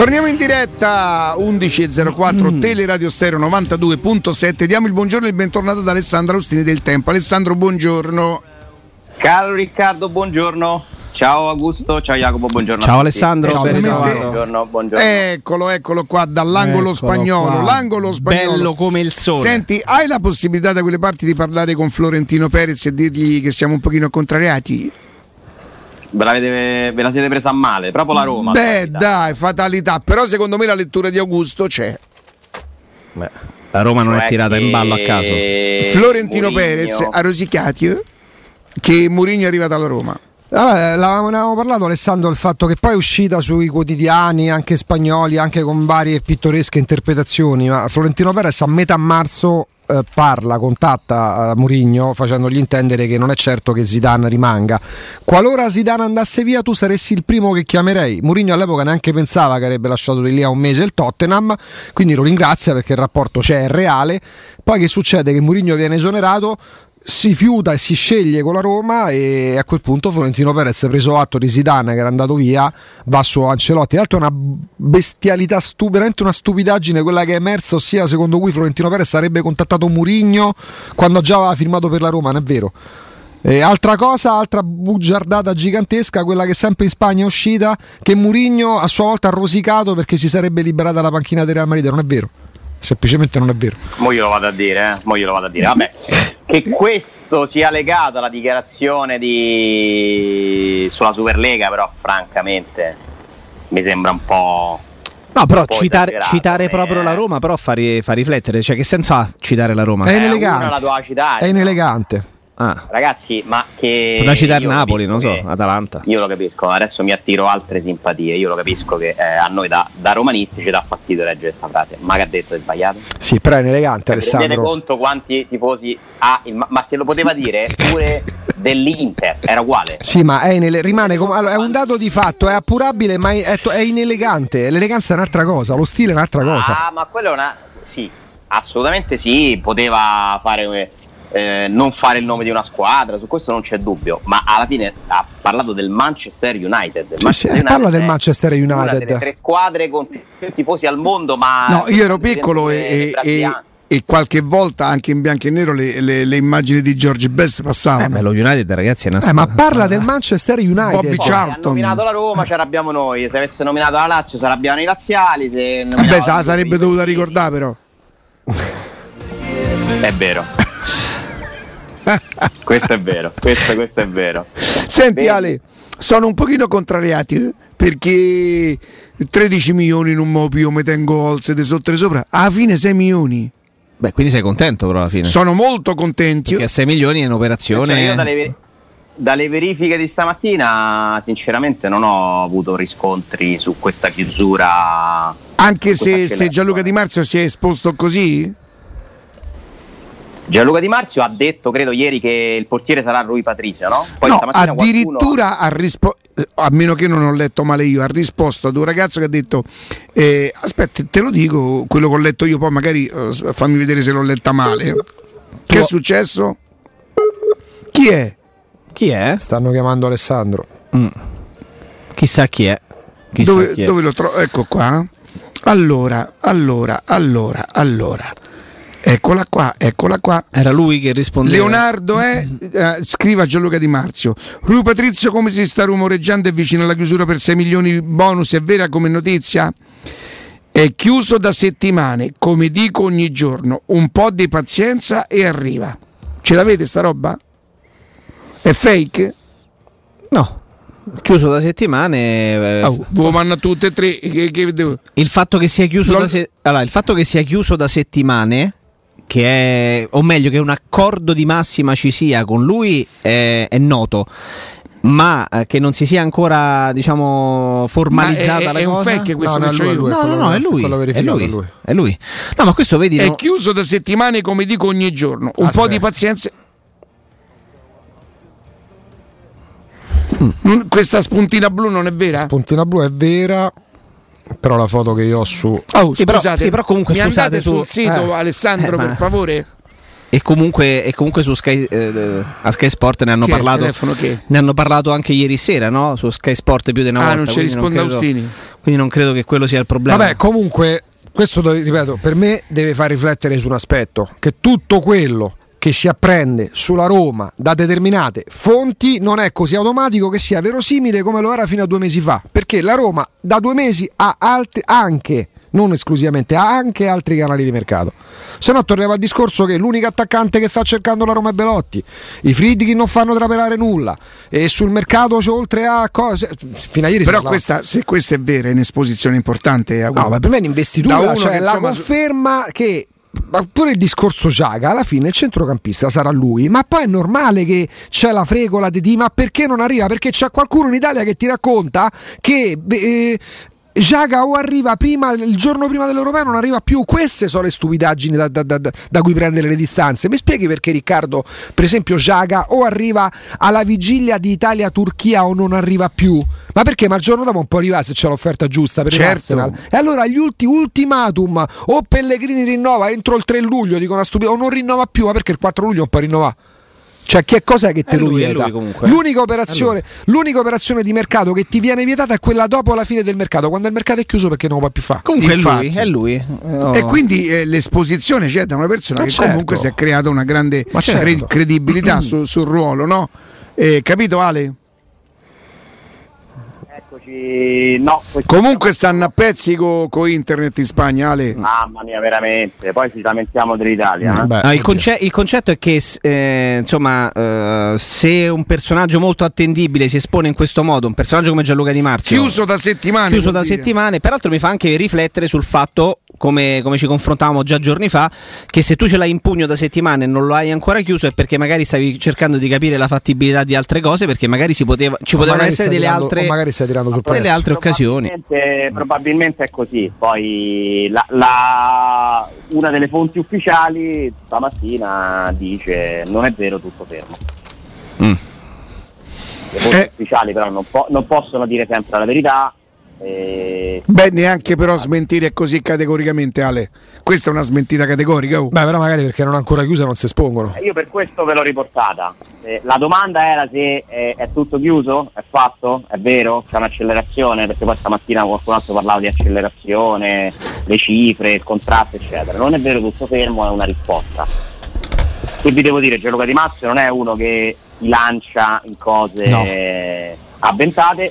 Torniamo in diretta 11.04 mm. Teleradio Stereo 92.7. Diamo il buongiorno e il bentornato ad Alessandro Austini del Tempo. Alessandro, buongiorno. Caro Riccardo, buongiorno. Ciao Augusto, ciao Jacopo, buongiorno. Ciao Alessandro, Ciao, buongiorno, buongiorno. Eccolo, eccolo qua dall'angolo Eccolo spagnolo. qua. L'angolo spagnolo. Bello come il sole. Senti, hai la possibilità da quelle parti di parlare con Florentino Perez e dirgli che siamo un pochino contrariati? Ve, l'avete- ve la siete presa a male, proprio la Roma. Beh, Dai. dai, fatalità. Però secondo me la lettura di Augusto c'è. Beh, la Roma non Cioè è tirata in che ballo a caso. Florentino Mourinho- Perez ha rosicati eh, che Mourinho è arrivato alla Roma. L'avevamo, ne avevamo parlato Alessandro del fatto che poi è uscita sui quotidiani, anche spagnoli, anche con varie pittoresche interpretazioni, ma Florentino Perez a metà marzo eh, parla, contatta eh, Mourinho facendogli intendere che non è certo che Zidane rimanga. Qualora Zidane andasse via tu saresti il primo che chiamerei. Mourinho all'epoca neanche pensava che avrebbe lasciato di lì a un mese il Tottenham, quindi lo ringrazia perché il rapporto c'è, è reale. Poi che succede? Che Mourinho viene esonerato, si fiuta e si sceglie con la Roma e a quel punto Florentino Perez preso atto di Zidane che era andato via va su Ancelotti. L'altro è una bestialità veramente una stupidaggine quella che è emersa ossia secondo cui Florentino Perez avrebbe contattato Murigno quando già aveva firmato per la Roma non è vero? E altra cosa, altra bugiardata gigantesca, quella che sempre in Spagna è uscita, che Murigno a sua volta ha rosicato perché si sarebbe liberata la panchina del Real Madrid, non è vero, semplicemente non è vero. Mo glielo vado a dire, eh? Mo glielo vado a dire. Vabbè, che questo sia legato alla dichiarazione di... sulla Superlega, però francamente mi sembra un po'... No, però citare, citare eh. proprio la Roma, però fa, ri- fa riflettere. Cioè, che senso ha citare la Roma? È inelegante. la doveva citare, È no? inelegante. Ah, Ragazzi, ma che... poteva citare Napoli, non so, Atalanta. Io lo capisco, adesso mi attiro altre simpatie. Io lo capisco che eh, a noi da, da romanisti ci dà fastidio leggere questa frase. Ma che ha detto è sbagliato? Sì, però è inelegante Rendete Alessandro. conto quanti tifosi ha il ma, ma se lo poteva dire pure dell'Inter, era uguale. Sì, ma è, inele- rimane come- allora, è un dato di fatto, è appurabile, ma è, è inelegante. L'eleganza è un'altra cosa, lo stile è un'altra cosa. Ah, ma quello è una. Sì, assolutamente sì, poteva fare. Eh, non fare il nome di una squadra, su questo non c'è dubbio, ma alla fine ha parlato del Manchester United. Sì, Manchester sì, parla del Manchester Una United. delle tre squadre con più tifosi al mondo, ma. No, io ero piccolo e, e- e qualche volta anche in bianco e nero le, le- le immagini di George Best Eh, passavano. beh, lo United, ragazzi, è una Eh, ma parla del Manchester United. Bobby Poi, Charlton. Se ha nominato la Roma, ce l'abbiamo noi. Se avesse nominato la Lazio, ce l'abbiamo i laziali. Se nominava Beh, la sarebbe dovuta ricordare però. È vero. questo è vero, questo, questo è vero. Senti Vedi? Ale, sono un pochino contrariati eh, perché 13 milioni non mo più mi tengo gol siete sotto e sopra. Alla fine 6 milioni. Beh, quindi sei contento però alla fine. Sono molto contenti. Perché a 6 milioni è un'operazione. Cioè, io dalle, ver- dalle verifiche di stamattina, sinceramente, non ho avuto riscontri su questa chiusura. Anche se, se. Gianluca Di Marzio si è esposto così? Gianluca Di Marzio ha detto, credo ieri, che il portiere sarà Rui Patricio, no? Poi no, addirittura ha risposto, a meno che non ho letto male io, ha risposto ad un ragazzo che ha detto, eh, aspetta, te lo dico, quello che ho letto io, poi magari eh, fammi vedere se l'ho letta male. Che è successo? Chi è? Chi è? Stanno chiamando Alessandro. Chissà chi è. Chissà Dove, chi è. dove lo trovo? Ecco qua. Allora, allora, allora, allora. Eccola qua, eccola qua. Era lui che rispondeva. Leonardo è, eh, scriva Gianluca Di Marzio. Rui Patrizio come si sta rumoreggiando è vicino alla chiusura per 6 milioni bonus, è vera come notizia? È chiuso da settimane, come dico ogni giorno, un po' di pazienza e arriva. Ce l'avete sta roba? È fake? No. Chiuso da settimane. eh, Oh, ve vanno tutte e tre. Che, che devo- Il fatto che sia chiuso da se- allora, il fatto che sia chiuso da settimane che è o meglio che un accordo di massima ci sia con lui è, è noto. Ma eh, che non si sia ancora, diciamo, formalizzata Ma è- la è un cosa. fake questo No, è lui. No, no, no, è lui. È lui. è lui. È lui. No, ma questo vedi. È no- chiuso da settimane, come dico ogni giorno. Un Aspetta. po' di pazienza. Mm, Questa spuntina blu non è vera? Spuntina blu è vera, però la foto che io ho su... Oh, Sì, però- scusate, sì, però comunque mi scusate andate su- sul sito eh. Alessandro Eh, ma- per favore? E comunque, e comunque su Sky, eh, a Sky Sport ne hanno parlato. telefono? Ne hanno parlato anche ieri sera, no? Su Sky Sport più di una Ah, volta. non ci risponde credo- Austini. Quindi non credo che quello sia il problema. Vabbè, comunque, questo ripeto, per me deve far riflettere su un aspetto, che tutto quello che si apprende sulla Roma da determinate fonti non è così automatico che sia verosimile come lo era fino a due mesi fa, perché la Roma da due mesi ha altri, anche, non esclusivamente, ha anche altri canali di mercato. Se no torniamo al discorso che l'unico attaccante che sta cercando la Roma è Belotti, i Friedkin non fanno trapelare nulla e sul mercato c'è oltre a cose... Fino a ieri Però questa, se questa è vera è un'esposizione importante. No, ma per me è un'investitura, cioè la insomma, conferma che ma pure il discorso Giaga, alla fine il centrocampista sarà lui, ma poi è normale che c'è la fregola di ma perché non arriva? Perché c'è qualcuno in Italia che ti racconta che eh, Giaga o arriva prima, il giorno prima dell'Europeo non arriva più. Queste sono le stupidaggini da, da, da, da, cui prendere le distanze. Mi spieghi perché Riccardo, per esempio, Giaga o arriva alla vigilia di Italia-Turchia o non arriva più? Ma perché? Ma il giorno dopo non può arrivare se c'è l'offerta giusta per certo. l'Arsenal. E allora gli ulti, ultimatum o Pellegrini rinnova entro il 3 luglio, dico una stupida, o non rinnova più, ma perché il 4 luglio non può rinnovare? Cioè, che cosa che te lo vieta? L'unica operazione, l'unica operazione, di mercato che ti viene vietata è quella dopo la fine del mercato, quando il mercato è chiuso perché non lo può più fare. Comunque Infatti. è lui. È lui. Oh. E quindi eh, l'esposizione c'è da una persona Ma che certo. comunque si è creata una grande certo. credibilità sul, sul ruolo, no? Eh, capito Ale? No. Comunque stanno a pezzi con co internet in Spagna, Ale. Mamma mia, veramente. Poi ci lamentiamo dell'Italia. Eh? No, il, conce- il, concetto è che eh, insomma, eh, se un personaggio molto attendibile si espone in questo modo, un personaggio come Gianluca Di Marzio, chiuso da settimane, chiuso da settimane, peraltro mi fa anche riflettere sul fatto come, come, ci confrontavamo già giorni fa, che se tu ce l'hai in pugno da settimane e non lo hai ancora chiuso è perché magari stavi cercando di capire la fattibilità di altre cose, perché magari poteva, ci potevano essere delle tirando, altre, magari stai tirando sul delle altre occasioni. Probabilmente, probabilmente, è così. Poi la, la, una delle fonti ufficiali stamattina dice non è vero tutto fermo. Mm. Le fonti eh. ufficiali però non, po- non possono dire sempre la verità e... Beh, neanche però smentire così categoricamente, Ale. Questa è una smentita categorica. Oh. Beh, però magari perché non è ancora chiusa non si espongono. Eh, io per questo ve l'ho riportata. Eh, la domanda era se eh, è tutto chiuso, è fatto, è vero, c'è un'accelerazione, perché poi stamattina qualcun altro parlava di accelerazione, le cifre, il contratto, eccetera. Non è vero tutto fermo, è una risposta. Che vi devo dire, Gianluca Di Marzio non è uno che si lancia in cose no. avventate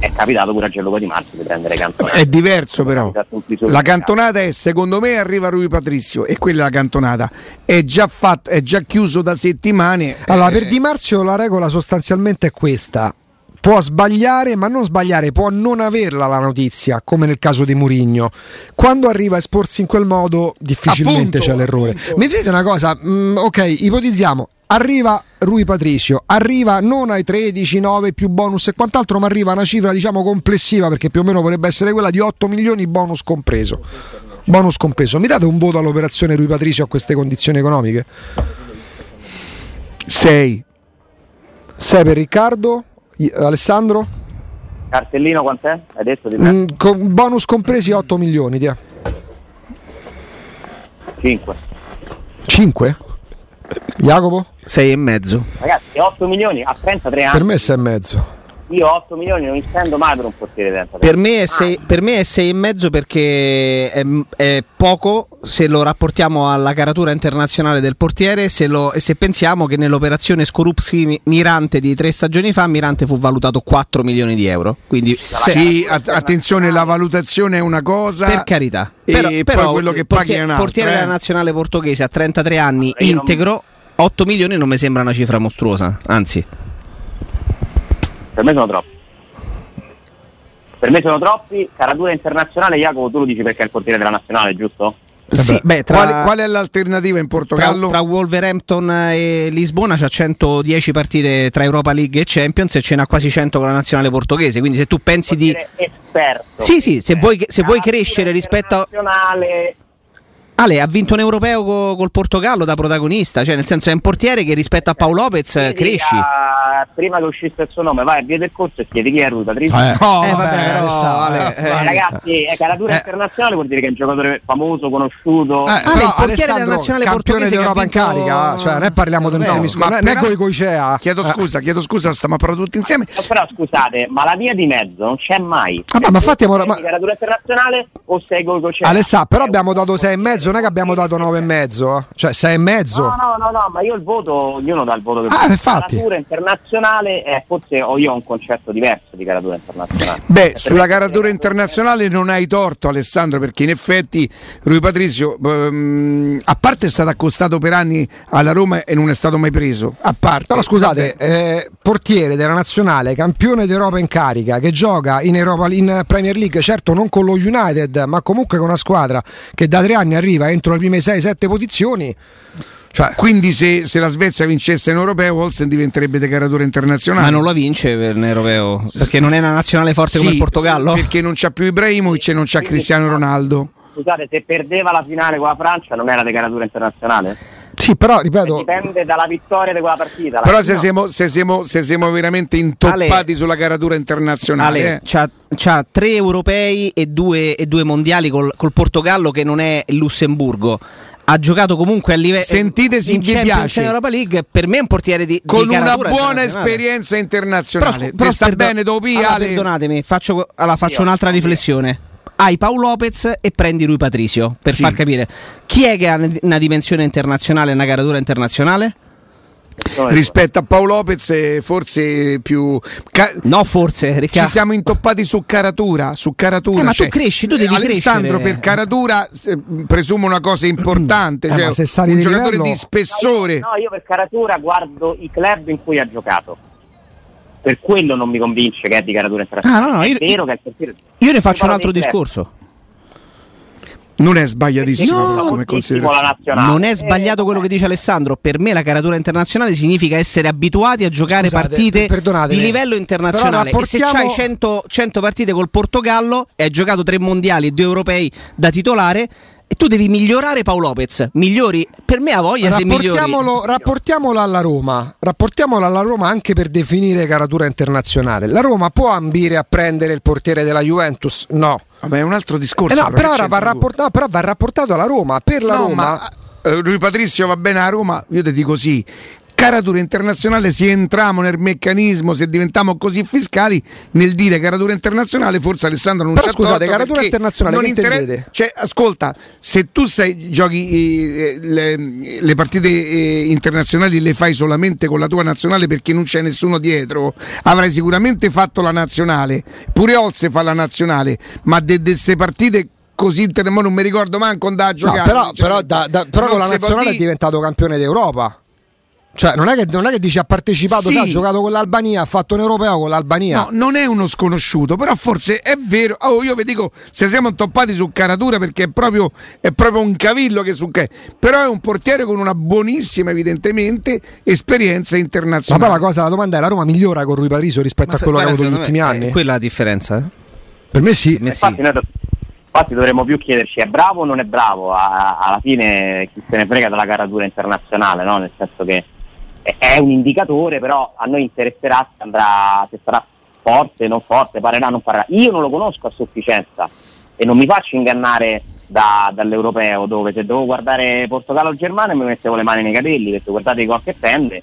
è capitato pure a Gianluca Di Marzio di prendere cantonata. È diverso però. La cantonata è secondo me arriva Rui Patrizio e quella è la cantonata. È già fatto, è già chiuso da settimane. Allora, eh, per Di Marzio la regola sostanzialmente è questa. Può sbagliare, ma non sbagliare, può non averla la notizia, come nel caso di Murigno. Quando arriva a esporsi in quel modo, difficilmente appunto, c'è l'errore. Appunto. Dite una cosa, mm, ok, ipotizziamo, arriva Rui Patricio, arriva non ai 13, 9 più bonus e quant'altro, ma arriva a una cifra diciamo complessiva perché più o meno potrebbe essere quella di 8 milioni bonus compreso. Bonus compreso. Mi date un voto all'operazione Rui Patricio a queste condizioni economiche? 6. 6 per Riccardo, Alessandro? Cartellino quant'è? Hai detto di me? Mm, con bonus compresi 8 milioni, dia. 5. 5? Jacopo? 6 e mezzo. Ragazzi, 8 milioni a 33 anni. Per me 6 e mezzo. Io 8 milioni non mi spendo mai per un portiere dentro. Per me è 6 ah. per me è 6 e mezzo perché è, è, poco se lo rapportiamo alla caratura internazionale del portiere se lo, e se pensiamo che nell'operazione Skorupski Mirante di tre stagioni fa Mirante fu valutato 4 milioni di euro. Quindi sì, attenzione, la valutazione è una cosa. Per carità. E però, però quello che paghi è un altro. portiere eh? della nazionale portoghese a 33 anni integro 8 milioni non mi sembra una cifra mostruosa, anzi. Per me sono troppi. Per me sono troppi. Caratura internazionale, Jacopo, tu lo dici perché è il portiere della nazionale, giusto? Sì, beh, tra, qual, qual, è l'alternativa in Portogallo? Tra, tra, Wolverhampton e Lisbona c'ha 110 partite tra Europa League e Champions e ce n'ha quasi 100 con la nazionale portoghese. Quindi se tu pensi di. Esperto. Sì, sì, se, vuoi, se vuoi crescere rispetto a. Ale ha vinto un europeo co- col Portogallo da protagonista, cioè nel senso è un portiere che rispetto a Paolo Lopez eh, cresci. ah, prima che uscisse il suo nome, vai a via del corso e chiedi chi è Ruta. Eh, No, Eh, vabbè, però, Alessandro, Ale, eh, eh, Eh, ragazzi, è caratura Eh. internazionale vuol dire che è un giocatore famoso, conosciuto. Eh, Ale, però il portiere della nazionale portoghese d'Europa in vinto- carica, cioè non è parliamo di un No, non è però- coi Coicea. Chiedo Eh. scusa, chiedo scusa, stiamo parlando tutti insieme. Eh, Però scusate, ma la via di mezzo non c'è mai. Ah, ma- ma infatti, sei ma- caratura internazionale o sei con Cocea? Alessà, però abbiamo dato 6 e mezzo, non è che abbiamo dato 9 e mezzo, cioè 6 e mezzo. No, no, no, no, ma io il voto, ognuno dà il voto che Ah, vuole. infatti. Caratura internazionale, eh, forse ho io un concetto diverso di caratura internazionale. Beh, sulla caratura internazionale non hai torto Alessandro perché in effetti Rui Patrizio ehm, a parte è stato accostato per anni alla Roma e non è stato mai preso, a parte. Però scusate, eh, portiere della nazionale, campione d'Europa in carica, che gioca in, Europa, in Premier League, certo non con lo United, ma comunque con una squadra che da tre anni arriva entro le prime 6-7 posizioni. Cioè, Quindi se, se la Svezia vincesse in europeo Olsen diventerebbe di caratura internazionale. Ma non la vince per l'europeo perché non è una nazionale forte come Sì, il Portogallo. Perché non c'ha più Ibrahimovic e non c'ha Cristiano Ronaldo. Scusate, se perdeva la finale con la Francia non era di caratura internazionale? Sì, però ripeto, Dipende dalla vittoria di quella partita. La- Però se, siamo, se, siamo, se siamo veramente intoppati Ale- sulla caratura internazionale, Ale eh. c'ha, c'ha tre europei e due, e due mondiali col, col Portogallo che non è il Lussemburgo. Ha giocato comunque a livello Sentite se in vi Champions piace. in Europa League. Per me è un portiere di, con di una buona esperienza Però, internazionale. però Ti sta perdo- bene dopo allora, Ale? perdonatemi, faccio, allora, faccio Io- un'altra riflessione. Hai Paolo Lopez e prendi Rui Patricio per Sì. far capire chi è che ha una dimensione internazionale, una caratura internazionale? rispetto a Paolo Lopez è forse più ca- No, forse, ci Riccardo. siamo intoppati su caratura, su caratura. Eh, ma tu cioè, cresci, tu devi Alessandro crescere. per caratura se- presumo una cosa importante, Eh, cioè un di giocatore livello- di spessore. No, io per caratura guardo i club in cui ha giocato. Per quello non mi convince che è di caratura internazionale. Ah, no, no, io- è vero che è il portiere- Io ne faccio un altro discorso. Non è sbagliatissimo No, come considerazione. Non è Eh, sbagliato quello che dice Alessandro. Per me la caratura internazionale significa essere abituati a giocare Scusate, partite di livello internazionale. E se c'hai 100, 100 partite col Portogallo e hai giocato tre mondiali e due europei da titolare, tu devi migliorare Paolo Lopez. Migliori? Per me ha voglia se migliori. rapportiamolo, rapportiamolo alla Roma, rapportiamolo alla Roma anche per definire caratura internazionale. La Roma può ambire a prendere il portiere della Juventus? No. Vabbè, è un altro discorso. Eh no, però va tu? rapportato, però va rapportato alla Roma. Per la No, Roma, ma eh, Rui Patrizio va bene a Roma, io ti dico sì. Caratura internazionale, se entriamo nel meccanismo, se diventiamo così fiscali, nel dire caratura internazionale, forse Alessandro non Però c'ha scusate, caratura internazionale, non inter-? Cioè, ascolta, se tu sei, giochi eh, le, le partite eh, internazionali le fai solamente con la tua nazionale perché non c'è nessuno dietro, avrai sicuramente fatto la nazionale. Pure Olse fa la nazionale, ma di queste partite così non mi ricordo manco andare a no, giocare. però, cioè, però da- da- però con la nazionale è diventato campione d'Europa. Cioè, non è che, non è che dici ha partecipato, Sì. sa, ha giocato con l'Albania, ha fatto un europeo con l'Albania. No, non è uno sconosciuto, però forse è vero. Oh, io vi dico, se siamo intoppati su caratura perché è proprio, è proprio un cavillo che su che. Però è un portiere con una buonissima, evidentemente, esperienza Ma internazionale. poi la cosa, la domanda è: la Roma migliora con Rui Patricio rispetto a quello che ha avuto negli ultimi secondo me anni? È quella la differenza. eh. Per me sì. Per me sì. Infatti, noi infatti dovremmo più chiederci è bravo o non è bravo. Alla fine chi se ne frega della caratura internazionale, no? nel senso che è- un indicatore, però a noi interesserà se, andrà, se sarà forte, non forte, parerà, non parerà. Io non lo conosco a sufficienza e non mi faccio ingannare da- dall'europeo dove se devo guardare Portogallo o Germania mi mettevo le mani nei capelli perché guardate i gol che prende.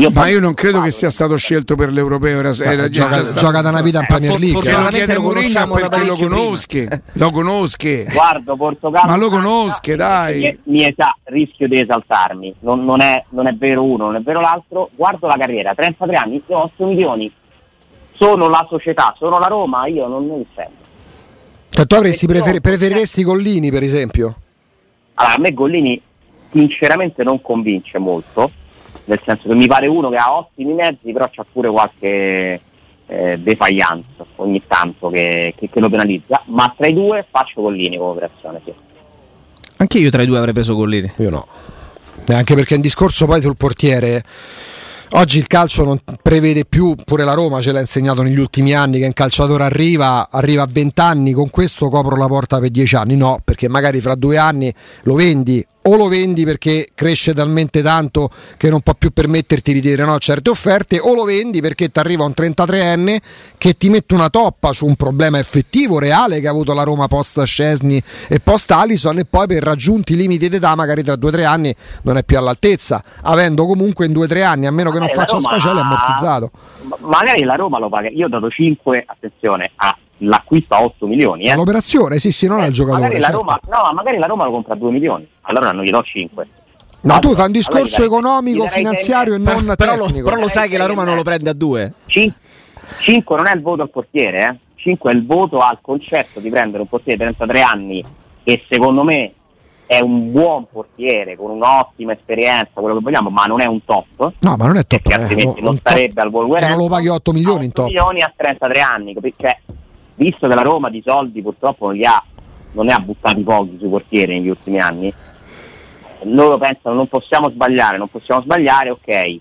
Io Ma io non credo che sia stato scelto per l'europeo. Era, era già, gioca, gioca da una vita in Eh, Premier League. Se lo chiede Mourinho perché lo conosche, lo conosche. guardo Portogallo Ma lo conosche, e dai. mi- mi esa- rischio di esaltarmi non, non è, non è vero uno non è vero l'altro guardo la carriera 33 anni e 8 milioni sono la società sono la Roma io non ne sento Cioè, tu avresti no, preferiresti Collini, per esempio? allora a me Gollini sinceramente non convince molto nel senso che mi pare uno che ha ottimi mezzi però c'ha pure qualche eh, defiance ogni tanto che, che- che lo penalizza ma tra i due faccio Gollini come operazione sì. Anche io tra i due avrei preso Gollini. Io no. E Anche perché in discorso poi sul portiere Oggi il calcio non prevede più, pure la Roma ce l'ha insegnato negli ultimi anni, che un calciatore arriva, arriva a 20 anni, con questo copro la porta per 10 anni. No, perché magari fra due anni lo vendi o lo vendi perché cresce talmente tanto che non può più permetterti di dire no a certe offerte, o lo vendi perché ti arriva un 33enne che ti mette una toppa su un problema effettivo, reale che ha avuto la Roma post Scesni e post Alison e poi per raggiunti limiti d'età magari tra due o tre anni non è più all'altezza, avendo comunque in due o tre anni, a meno che non la faccia Roma- sfaceli, ammortizzato. Ma- Magari la Roma lo paga. Io ho dato 5, attenzione, all'acquisto a 8 milioni. Eh. L'operazione, sì, sì, non Eh, al giocatore. magari la certo. Roma, no, ma magari la Roma lo compra a 2 milioni. Allora non gli do 5. No, tu fai un discorso economico, finanziario e non però, lo, tecnico. però lo sai che la Roma non lo prende a due. 5 non è il voto al portiere, eh. 5 è il voto al concetto di prendere un portiere di 33 anni che secondo me è un buon portiere con un'ottima esperienza, quello che vogliamo, ma non è un top. No, ma non è top. Perché eh, altrimenti non top- sarebbe al E Wolverhampton. non lo paghi 8 milioni in 8 top. milioni a 33 anni, cioè, visto che la Roma di soldi purtroppo non li ha, non ne ha buttati pochi sui portieri negli ultimi anni, loro pensano non possiamo sbagliare, non possiamo sbagliare, ok.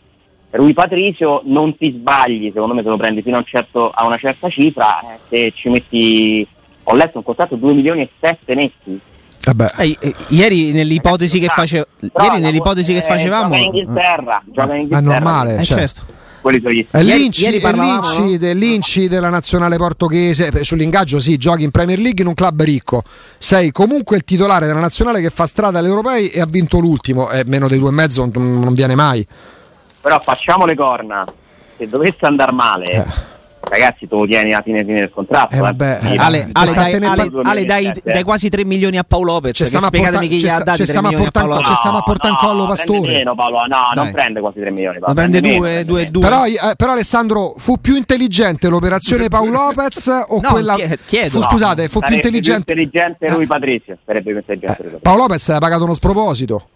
Rui Patricio non ti sbagli, secondo me se lo prendi fino a, un certo- a una certa cifra, eh, se ci metti, ho letto un contratto 2 milioni e 7 netti. Vabbè. Eh, eh, ieri nell'ipotesi che, face- Però ieri nell'ipotesi che facevamo... Gioca in Inghilterra, gioca in È Inghilterra. normale, Eh, cioè. certo. Quelli sono gli Ieri- l'Inci, ieri l'Inci no? della nazionale portoghese. Sull'ingaggio sì, giochi in Premier League in un club ricco. Sei comunque il titolare della nazionale che fa strada agli europei e ha vinto l'ultimo. E meno dei due e mezzo non, non viene mai. Però facciamo le corna. Se dovesse andare male, ragazzi, tu lo tieni alla fine, fine del contratto. Eh, vabbè, Sì, eh, Ale, Ale, dai, Ale- Ale, dai, dai quasi 3 milioni a Paolo Lopez. Ci che stiamo a spiegatemi chi gli ha dati ci 3 stiamo a milioni a portare Paolo in- Lopez. ci stiamo a portare in collo Pastore. meno, Paolo. No, non prende quasi 3 milioni. Paolo, prende meno, 2, prende 2, meno. 2. Però, eh, però Alessandro fu più intelligente l'operazione Paolo Lopez o No, quella chie- chiedo. fu, No, scusate, fu più intelligente Più intelligente Eh. lui Patrizio. Sarebbe più intelligente. Paolo Lopez ha pagato uno sproposito.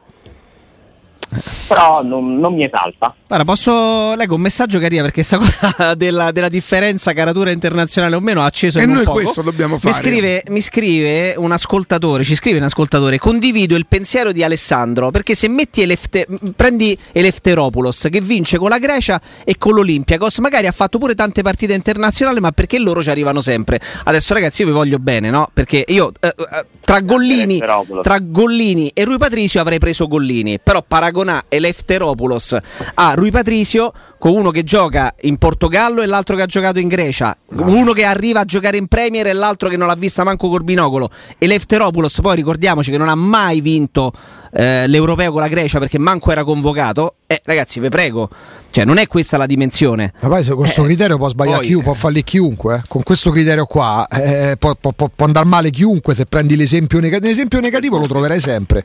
Però non, non mi esalta. Guarda, posso leggo un messaggio che arriva perché questa cosa della, della differenza caratura internazionale o meno ha acceso E in un noi poco. questo dobbiamo Mi fare. scrive, mi scrive un ascoltatore, ci scrive un ascoltatore, condivido il pensiero di Alessandro perché se metti Elefte, prendi Elefteropoulos che vince con la Grecia e con l'Olympiakos, magari ha fatto pure tante partite internazionali ma perché loro ci arrivano sempre. Adesso ragazzi io vi voglio bene, no? Perché io eh, eh, tra Gollini, tra Gollini e Rui Patricio avrei preso Gollini, però paragonare Elefteropoulos a Rui Patricio con uno che gioca in Portogallo e l'altro che ha giocato in Grecia, uno che arriva a giocare in Premier e l'altro che non l'ha vista manco col binocolo. Elefteropoulos poi ricordiamoci che non ha mai vinto eh, l'europeo con la Grecia perché manco era convocato. Eh, ragazzi, vi prego, cioè non è questa la dimensione. Ma poi se con questo Eh, criterio può sbagliare poi- chiunque, può fallire chiunque. eh. Con questo criterio qua eh, può, può- può- può andare male chiunque se prendi l'esempio negativo. L'esempio negativo lo troverai sempre.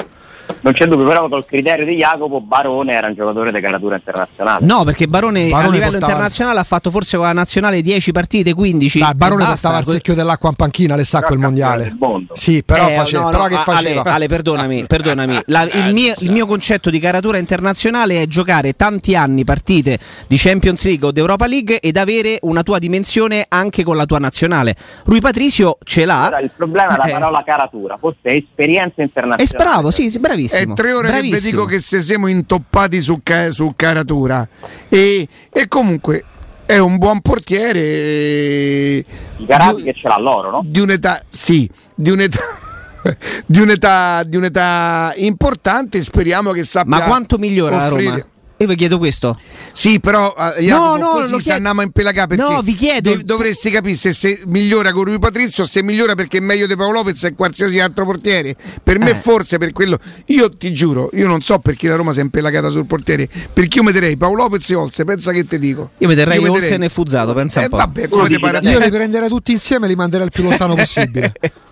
Non c'è dubbio, però col criterio di Jacopo, Barone era un giocatore di caratura internazionale. No, perché Barone, a Barone livello portava- internazionale ha fatto forse con la nazionale 10 partite, 15. Dai, Barone e portava il basta. secchio dell'acqua in panchina, le sa quel mondiale. Sì, però, Eh, face- no, no, però che Ale- faceva? Ale, perdonami, perdonami. La- il, mio, il mio concetto di caratura internazionale è giocare tanti anni partite di Champions League o di Europa League ed avere una tua dimensione anche con la tua nazionale. Rui Patricio ce l'ha. Allora, il problema è la Eh, parola caratura, forse è esperienza È internazionale. bravo, sì, sì, È bravissimo. tre ore che vi bravissimo. dico che se siamo intoppati su, ca- su caratura. E, e comunque è un buon portiere. eh, I di- che ce l'ha loro, no? di un'età, sì, di un'età. Di un'età, di un'età importante, speriamo che sappia. Ma quanto migliora la offrire- Roma? Io vi chiedo questo. Sì, però eh, Jacopo, no, così lo si chiedo- andiamo a impelagare perché No, vi chiedo- dov- dovresti capire se, se migliora con Rui Patrizio o se migliora perché è meglio di Paolo Lopez e qualsiasi altro portiere. Per me Eh. forse per quello io ti giuro, io non so perché la Roma si è impelagata sul portiere, perché io metterei Paolo Lopez e Olse, pensa che ti dico. Io metterei Io Olsen e Fuzzato, pensa un Eh, po'. vabbè, come ti pare a te? Io li prenderei tutti insieme e li manderei il più lontano possibile.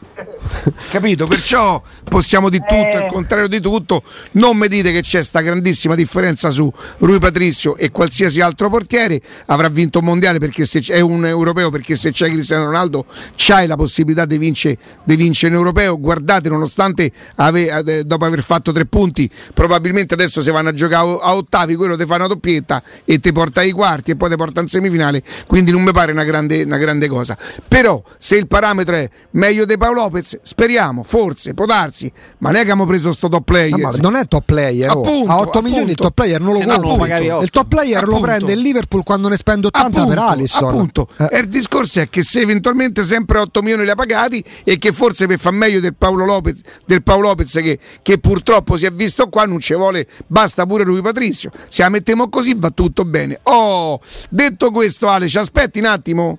Capito? Perciò possiamo di tutto, il contrario di tutto. Non mi dite che c'è sta grandissima differenza su Rui Patrizio e qualsiasi altro portiere. Avrà vinto un mondiale perché se c'è un europeo, perché se c'è Cristiano Ronaldo c'hai la possibilità di vincere, di vincere in europeo. Guardate, nonostante ave- eh, dopo aver fatto tre punti, probabilmente adesso se vanno a giocare a- ottavi, quello ti fa una doppietta e ti porta ai quarti e poi ti porta in semifinale. Quindi non mi pare una grande, una grande cosa. Però se il parametro è meglio di Paolo Lopez, forse, speriamo, forse, può darsi, ma non è che abbiamo preso sto top player. No, non è top player, oh. Appunto, a 8 milioni il appunto. top player non lo Se no. Il top player lo Appunto. prende il Liverpool quando ne spende 80 per Alisson. appunto. Eh. E il discorso è che se eventualmente sempre 8 milioni li ha pagati e che forse per far meglio del Paolo Lopez, del Paolo Lopez che, che purtroppo si è visto qua, non ci vuole, basta pure lui Patrizio. Se la mettiamo così va tutto bene. Oh, detto questo Ale, ci aspetti un attimo?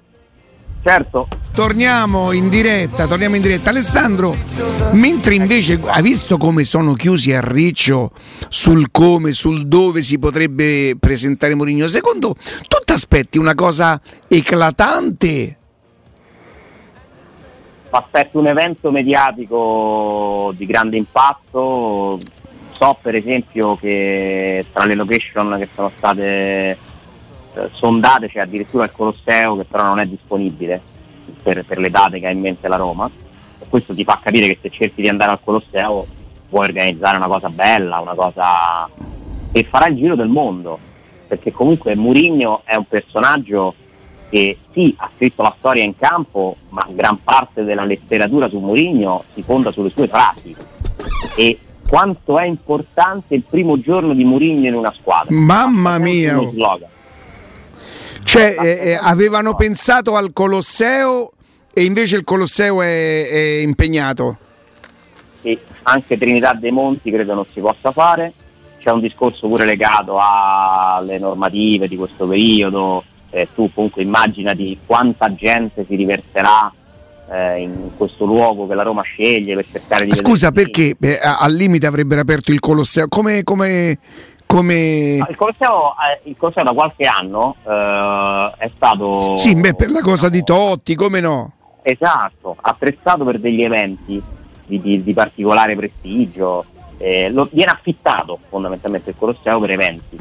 Certo, Torniamo in diretta, torniamo in diretta. Alessandro, mentre invece hai visto come sono chiusi a riccio sul come, sul dove si potrebbe presentare Mourinho, secondo tu ti aspetti una cosa eclatante? aspetto un evento mediatico di grande impatto. So per esempio che tra le location che sono state eh, sondate c'è addirittura il Colosseo che però non è disponibile per, per le date che ha in mente la Roma. E questo ti fa capire che se cerchi di andare al Colosseo puoi organizzare una cosa bella, una cosa che farà il giro del mondo. Perché comunque Mourinho è un personaggio che sì, ha scritto la storia in campo, ma gran parte della letteratura su Mourinho si fonda sulle sue frasi. E quanto è importante il primo giorno di Mourinho in una squadra. Mamma mia! Cioè, eh, eh, avevano pensato al Colosseo e invece il Colosseo è, è impegnato. Sì, anche Trinità dei Monti credo non si possa fare. C'è un discorso pure legato alle normative di questo periodo. Eh, tu comunque immaginati quanta gente si riverserà eh, in questo luogo che la Roma sceglie per cercare di Scusa, perché Beh, al limite avrebbero aperto il Colosseo? Come, come, come... Il Colosseo, eh, il Colosseo da qualche anno eh, è stato Sì, beh, per la cosa di Totti, come no? Esatto, attrezzato per degli eventi di, di- di particolare prestigio. eh, lo- viene affittato fondamentalmente il Colosseo per eventi.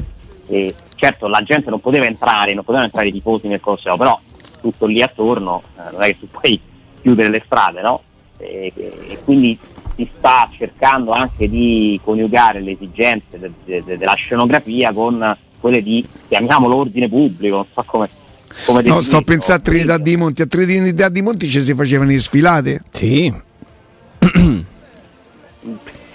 E certo la gente non poteva entrare, non potevano entrare i tifosi nel Colosseo, però tutto lì attorno eh, non è che tu puoi chiudere le strade, no? E, e quindi si sta cercando anche di coniugare le esigenze de- de- de- della scenografia con quelle di, chiamiamolo ordine pubblico, non so come... come No, sto a pensare a Trinità di Monti. A Trinità di Monti ci si facevano le sfilate. Sì.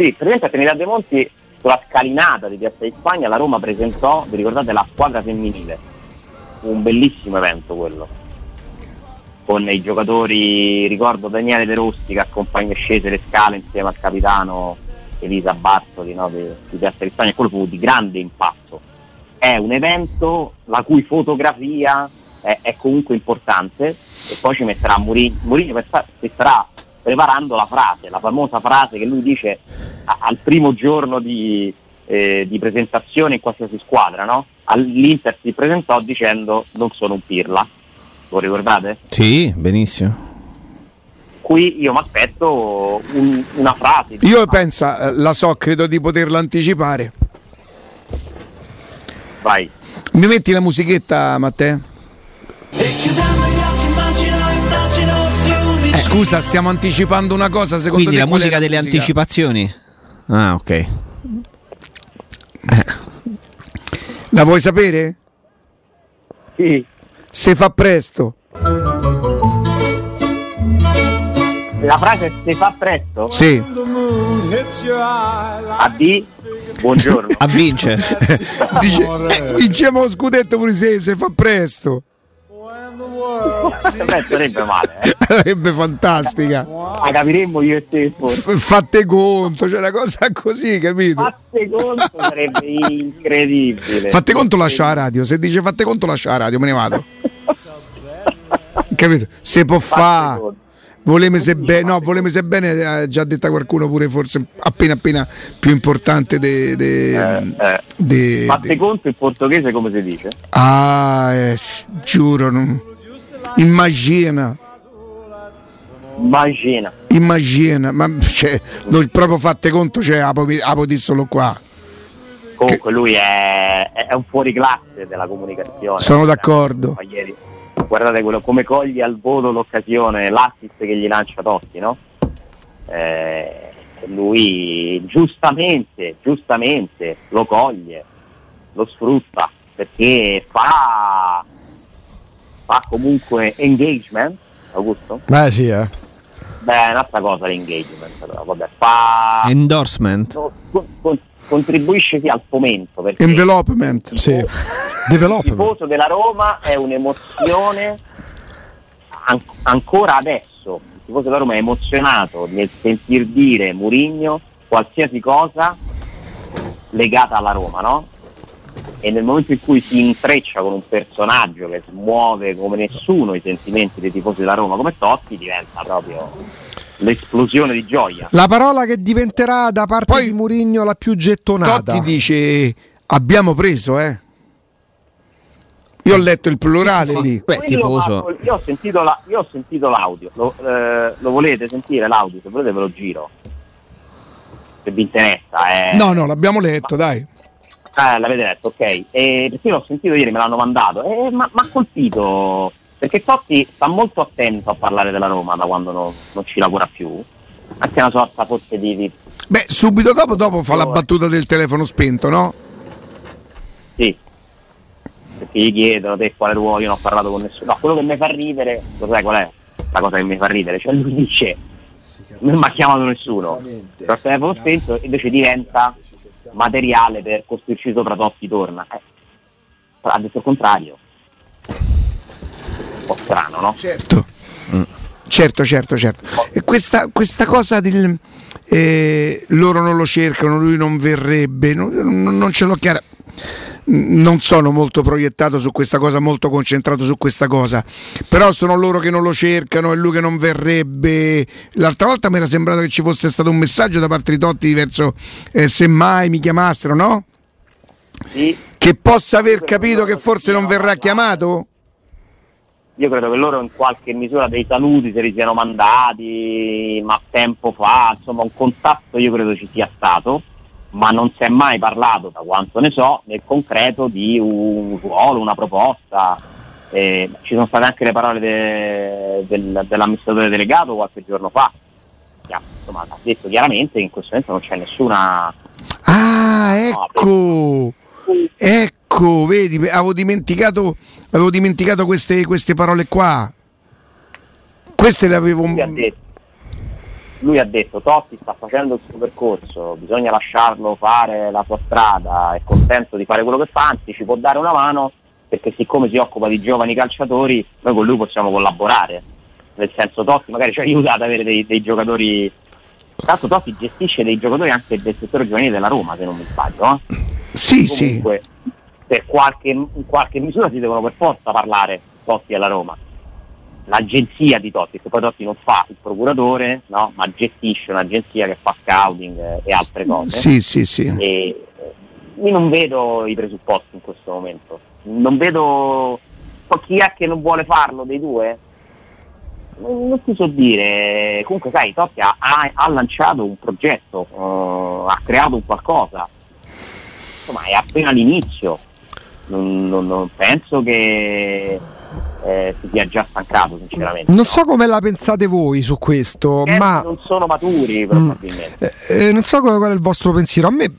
Sì, praticamente a Trinità dei Monti sulla scalinata di Piazza di Spagna la Roma presentò, vi ricordate, la squadra femminile. Un bellissimo evento quello. Con i giocatori, ricordo Daniele De Rossi che accompagna scese le scale insieme al capitano Elisa Bartoli no, di, di Piazza di Spagna, quello fu di grande impatto. È un evento la cui fotografia è, è comunque importante e poi ci metterà Mourinho, Mourinho che starà preparando la frase, la famosa frase che lui dice a- al primo giorno di, eh, di presentazione in qualsiasi squadra, no? All'Inter si presentò dicendo non sono un pirla, lo ricordate? Sì, benissimo. Qui io mi aspetto un- una frase. Io pensa, eh, la so, credo di poterla anticipare. Vai. Mi metti la musichetta, Matteo? Eh, scusa, stiamo anticipando una cosa, secondo Quindi te la musica delle musica? anticipazioni. Ah, ok. La vuoi sapere? Sì, Se fa presto. la frase si fa presto? Sì. AD, buongiorno. A vince. Dice, eh, vinciamo lo scudetto pure se, se fa presto. Beh, sarebbe male, eh. Sarebbe fantastica. La capiremmo io e te forse. F- Fatte conto, c'è una cosa così, capito? Fatte conto sarebbe incredibile. Fate conto lascia la radio, se dice fate conto lascia la radio, me ne vado. Capito? Se può fare. Voleme se bene, no, voleme se bene, ha già detta qualcuno pure forse appena appena più importante de, de- Eh, eh. de- conto in portoghese come si dice? Ah, eh, giuro, non- immagina, Immagina. immagina, ma cioè, non proprio fatte conto, cioè, apo, apo di solo qua. Comunque lui è, è un fuoriclasse della comunicazione. Sono d'accordo. Ma ieri, guardate quello, come coglie al volo l'occasione, l'assist che gli lancia Totti, no? Eh, lui giustamente, giustamente lo coglie, lo sfrutta perché fa, fa comunque engagement, Augusto? Beh sì, eh. Beh, è un'altra cosa l'engagement, però, vabbè, fa... Endorsement. no, con- con- contribuisce sì al fomento, perché Envelopment. Sì. il tifoso della Roma è un'emozione an- ancora adesso. Il tifoso della Roma è emozionato nel sentir dire Murigno qualsiasi cosa legata alla Roma, no? E nel momento in cui si intreccia con un personaggio che smuove come nessuno i sentimenti dei tifosi della Roma come Totti, diventa proprio l'esplosione di gioia. La parola che diventerà da parte Poi- di Murigno la più gettonata. Totti dice abbiamo preso, eh. Io ho letto il plurale lì. Beh, tifoso. Io ho sentito, la- io ho sentito l'audio, lo, eh, lo volete sentire l'audio? Se volete ve lo giro. Se vi interessa. eh. No, no, l'abbiamo letto, dai. Eh, l'avete letto, ok. E perché io l'ho sentito ieri, me l'hanno mandato. E ma ha colpito. Perché Totti sta molto attento a parlare della Roma da quando non, non ci lavora più. Anche una sorta forse di. di- Beh, subito dopo, dopo fa la battuta del telefono spento, no? sì. Perché gli chiedono te quale ruolo, io non ho parlato con nessuno. No, quello che mi fa ridere, lo sai qual è? La cosa che mi fa ridere, cioè lui dice non mi ha chiamato nessuno. Però il telefono spento invece diventa materiale per costruirci sopra Totti torna. Eh, ha detto il contrario. Po' strano, no? Certo. Certo, certo, certo. E questa, questa cosa del eh, loro non lo cercano, lui non verrebbe, non, non- non ce l'ho chiara. Non sono molto proiettato su questa cosa, molto concentrato su questa cosa, però sono loro che non lo cercano e lui che non verrebbe. L'altra volta mi era sembrato che ci fosse stato un messaggio da parte di Totti verso eh, se mai mi chiamassero, no? Sì, Che possa aver capito che forse non verrà chiamato? Io credo che loro in qualche misura dei saluti se li siano mandati, ma tempo fa, insomma un contatto io credo ci sia stato, ma non si è mai parlato, da quanto ne so, nel concreto di un ruolo, una proposta. Eh, ci sono state anche le parole de- del- dell'amministratore delegato qualche giorno fa, che ha, insomma, ha detto chiaramente che in questo momento non c'è nessuna... Ah, ecco! Ecco, vedi, avevo dimenticato, avevo dimenticato queste, queste parole qua. Queste le avevo. Lui ha detto, lui ha detto Totti sta facendo il suo percorso, bisogna lasciarlo fare la sua strada, è contento di fare quello che fa, anzi ci può dare una mano perché siccome si occupa di giovani calciatori noi con lui possiamo collaborare. Nel senso Totti magari ci aiuta ad avere dei, dei giocatori. L'altro Totti gestisce dei giocatori anche del settore giovanile della Roma, se non mi sbaglio. eh. Sì, sì. Per qualche, in qualche misura si devono per forza parlare Totti alla Roma. L'agenzia di Totti, che poi Totti non fa il procuratore, no? ma gestisce un'agenzia che fa scouting eh, e altre cose. Sì, sì, sì. E eh, io non vedo i presupposti in questo momento. Non vedo chi è che non vuole farlo dei due? Non, non ti so dire. Comunque sai, Totti ha, ha- lanciato un progetto, eh, ha creato un qualcosa. Insomma, è appena l'inizio. Non, non- non penso che eh, si sia già stancato, sinceramente. Non so come la pensate voi su questo, Eh, ma non sono maturi probabilmente. eh, eh, non so qual è il vostro pensiero. A me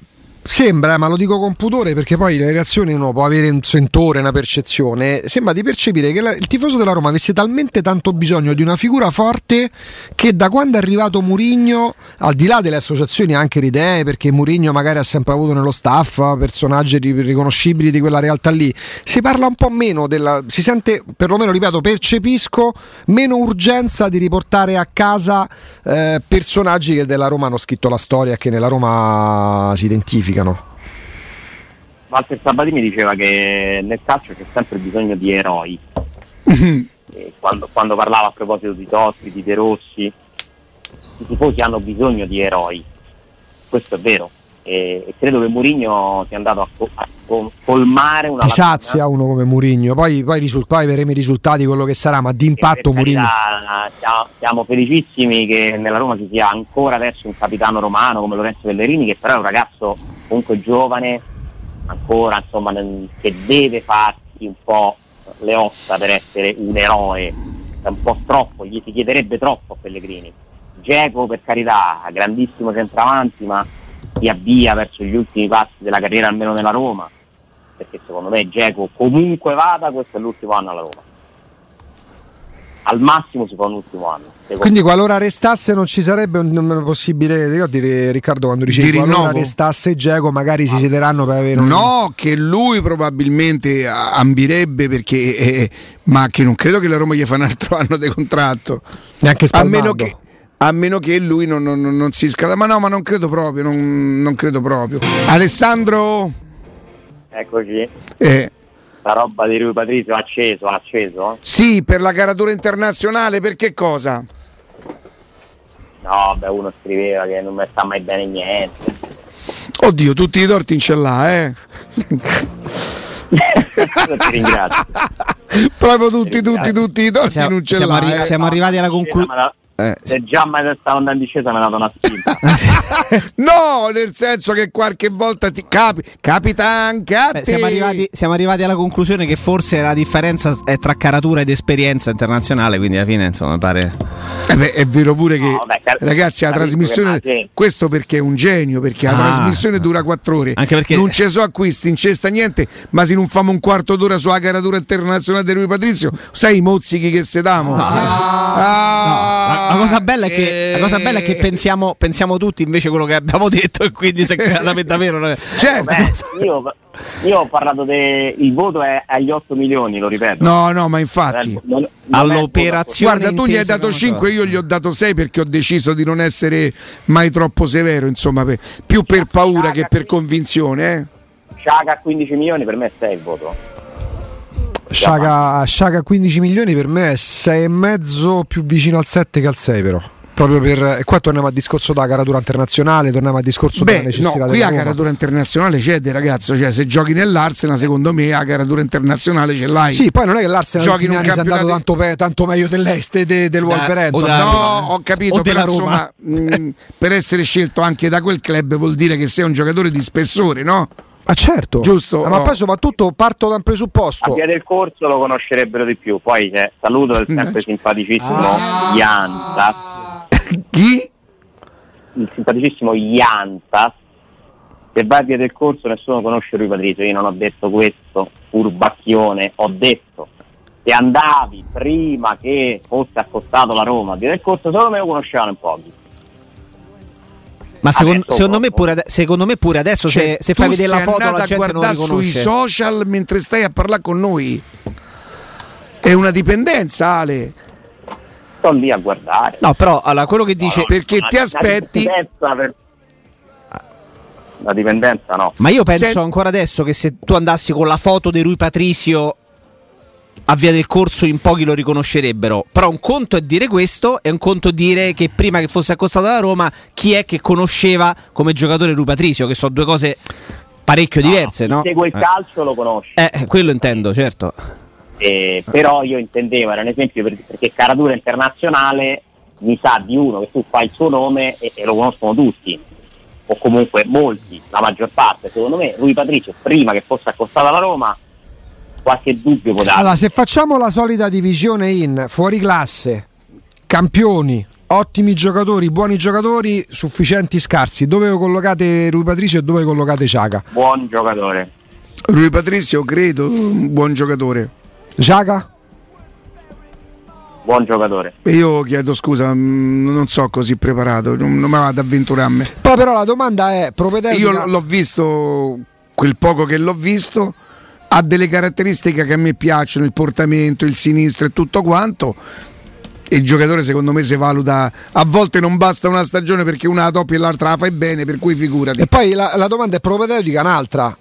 sembra, eh, ma lo dico con pudore perché poi le reazioni uno può avere un sentore, una percezione. Sembra di percepire che la- il tifoso della Roma avesse talmente tanto bisogno di una figura forte che da quando è arrivato Murigno, al di là delle associazioni anche di idee, perché Murigno magari ha sempre avuto nello staff personaggi ri- riconoscibili di quella realtà lì, si parla un po' meno della. si sente, perlomeno ripeto, percepisco meno urgenza di riportare a casa eh, personaggi che della Roma hanno scritto la storia e che nella Roma si identificano. Walter Sabatini diceva che nel calcio c'è sempre bisogno di eroi. Quando, quando parlava a proposito di Totti, di De Rossi, i tifosi hanno bisogno di eroi. Questo è vero. E, e credo che Mourinho sia andato a, co- a co- colmare una Ti sazia uno come Murigno, poi, poi, risul- poi vedremo i risultati, quello che sarà, ma di impatto Per Murigno. Siamo, felicissimi che nella Roma ci sia ancora adesso un capitano romano come Lorenzo Pellegrini, che però è un ragazzo comunque giovane, ancora insomma, che deve farsi un po' le ossa per essere un eroe. È un po' troppo, gli si chiederebbe troppo a Pellegrini. Geco per carità, grandissimo centravanti, ma si avvia verso gli ultimi passi della carriera almeno nella Roma. Perché secondo me Geco comunque vada, questo è l'ultimo anno alla Roma. Al massimo si fa un ultimo anno. Quindi qualora restasse non ci sarebbe un, un possibile, ti ricordi Riccardo quando dicevi Di qualora rinnovo? restasse Geco magari si siederanno per avere un... No, che lui probabilmente a- ambirebbe perché, eh, ma che non credo che la Roma gli fa un altro anno di contratto. neanche A Spalmando. meno che, a meno che lui non, non- non- non si scala. Ma no, ma non credo proprio, non, non credo proprio. Alessandro? Eccoci, Eh, la roba di Rui Patrizio ha acceso, ha acceso? sì, per la caratura internazionale, per che cosa? No, beh, uno scriveva che non mi sta mai bene niente. Oddio, tutti i torti in ce l'ha, eh. Ti ringrazio. Proprio tutti, tutti, tutti i torti Siamo, non ce siamo l'ha. arri- eh. siamo arrivati alla conclusione. Eh, Se già mai stavo andando in discesa mi ha dato una spinta. No, nel senso che qualche volta ti capi- capita anche a Beh, siamo, arrivati, siamo arrivati alla conclusione che forse la differenza è tra caratura ed esperienza internazionale, quindi alla fine insomma mi pare... Eh beh, è vero pure che No, beh, car- ragazzi la trasmissione che questo perché è un genio perché la Ah. trasmissione dura quattro ore. Anche perché- non ci so acquisti non ci sta niente ma se non famo un quarto d'ora sulla caratura internazionale di Rui Patrizio sai i mozzichi che se damo? Ah, La, la cosa bella è che, la cosa bella è che eh, pensiamo, pensiamo tutti invece quello che abbiamo detto e quindi se è davvero... non è- certo. Beh, io, io ho parlato del il voto è agli 8 milioni, lo ripeto. no no ma infatti Non- non- non è All'operazione Guarda, tu gli hai dato come 5, io gli ho dato 6 perché ho deciso di non essere mai troppo severo, insomma, per- più per paura che per convinzione. Eh. Sciaga a 15 milioni per me è 6 il voto. Sciaga, Sciaga a 15 milioni per me è 6,5 più vicino al 7 che al 6 però. Proprio per, e qua torniamo al discorso della caratura internazionale, torniamo al discorso della Beh, necessità no, qui della la Roma. caratura internazionale c'è, de ragazzo. Cioè, se giochi nell'Arsenal, secondo me la caratura internazionale ce l'hai. Sì, poi non è che l'Arsenal Giochi in un sia andato campionato- tanto, pe- tanto meglio dell'Est e de- del Wolverhampton. o da- No, ho capito, O però della Roma. insomma, mh, per essere scelto anche da quel club vuol dire che sei un giocatore di spessore, no? Ma certo, Giusto, Eh, ma oh. poi soprattutto parto da un A presupposto. via del corso lo conoscerebbero di più. Poi c'è saluto del sempre simpaticissimo Ah. Jantas. Chi? Il simpaticissimo Jantas. Se vai a via del corso nessuno conosce Rui Patrizio. Io non ho detto questo, furbacchione. Ho detto se andavi prima che fosse accostato la Roma a via del corso, solo me lo conoscevano in pochi. Ma secondo, Adesso secondo me ade- secondo me pure adesso Cioè, se, se fai vedere la foto la gente non sui social mentre stai a parlare con noi. È una dipendenza, Ale. Sto lì a guardare. No, però allora, quello che dice... No, perché la- ti la aspetti- La dipendenza no. Ma io penso Se- ancora adesso che se tu andassi con la foto di Rui Patricio a via del corso in pochi lo riconoscerebbero. Però un conto è dire questo e un conto è dire che prima che fosse accostato alla Roma chi è che conosceva come giocatore Rui Patricio, che sono due cose parecchio diverse, no? segue il Eh. calcio lo conosce. Eh, quello intendo, certo. Eh, però io intendevo, era un esempio per- perché caratura internazionale mi sa di uno che tu fai il suo nome e, e lo conoscono tutti, o comunque molti, la maggior parte. Secondo me Rui Patricio, prima che fosse accostato alla Roma, qualche dubbio può dare. Allora, se facciamo la solita divisione in fuori classe, campioni, ottimi giocatori, buoni giocatori, sufficienti scarsi, dove collocate Rui Patricio e dove collocate Ciaga? Buon giocatore. Rui Patrizio, credo, un buon giocatore. Ciaga? Buon giocatore. Io chiedo scusa, mh, non so così preparato, non, mi vado ad avventurarmi. Poi però la domanda è propedeutica. Io l'ho visto, quel poco che l'ho visto, ha delle caratteristiche che a me piacciono, il portamento, il sinistro e tutto quanto. Il giocatore secondo me si valuta, a volte non basta una stagione perché una la toppi e l'altra la fai bene, per cui figurati. E poi la, la domanda è propedeutica un'altra.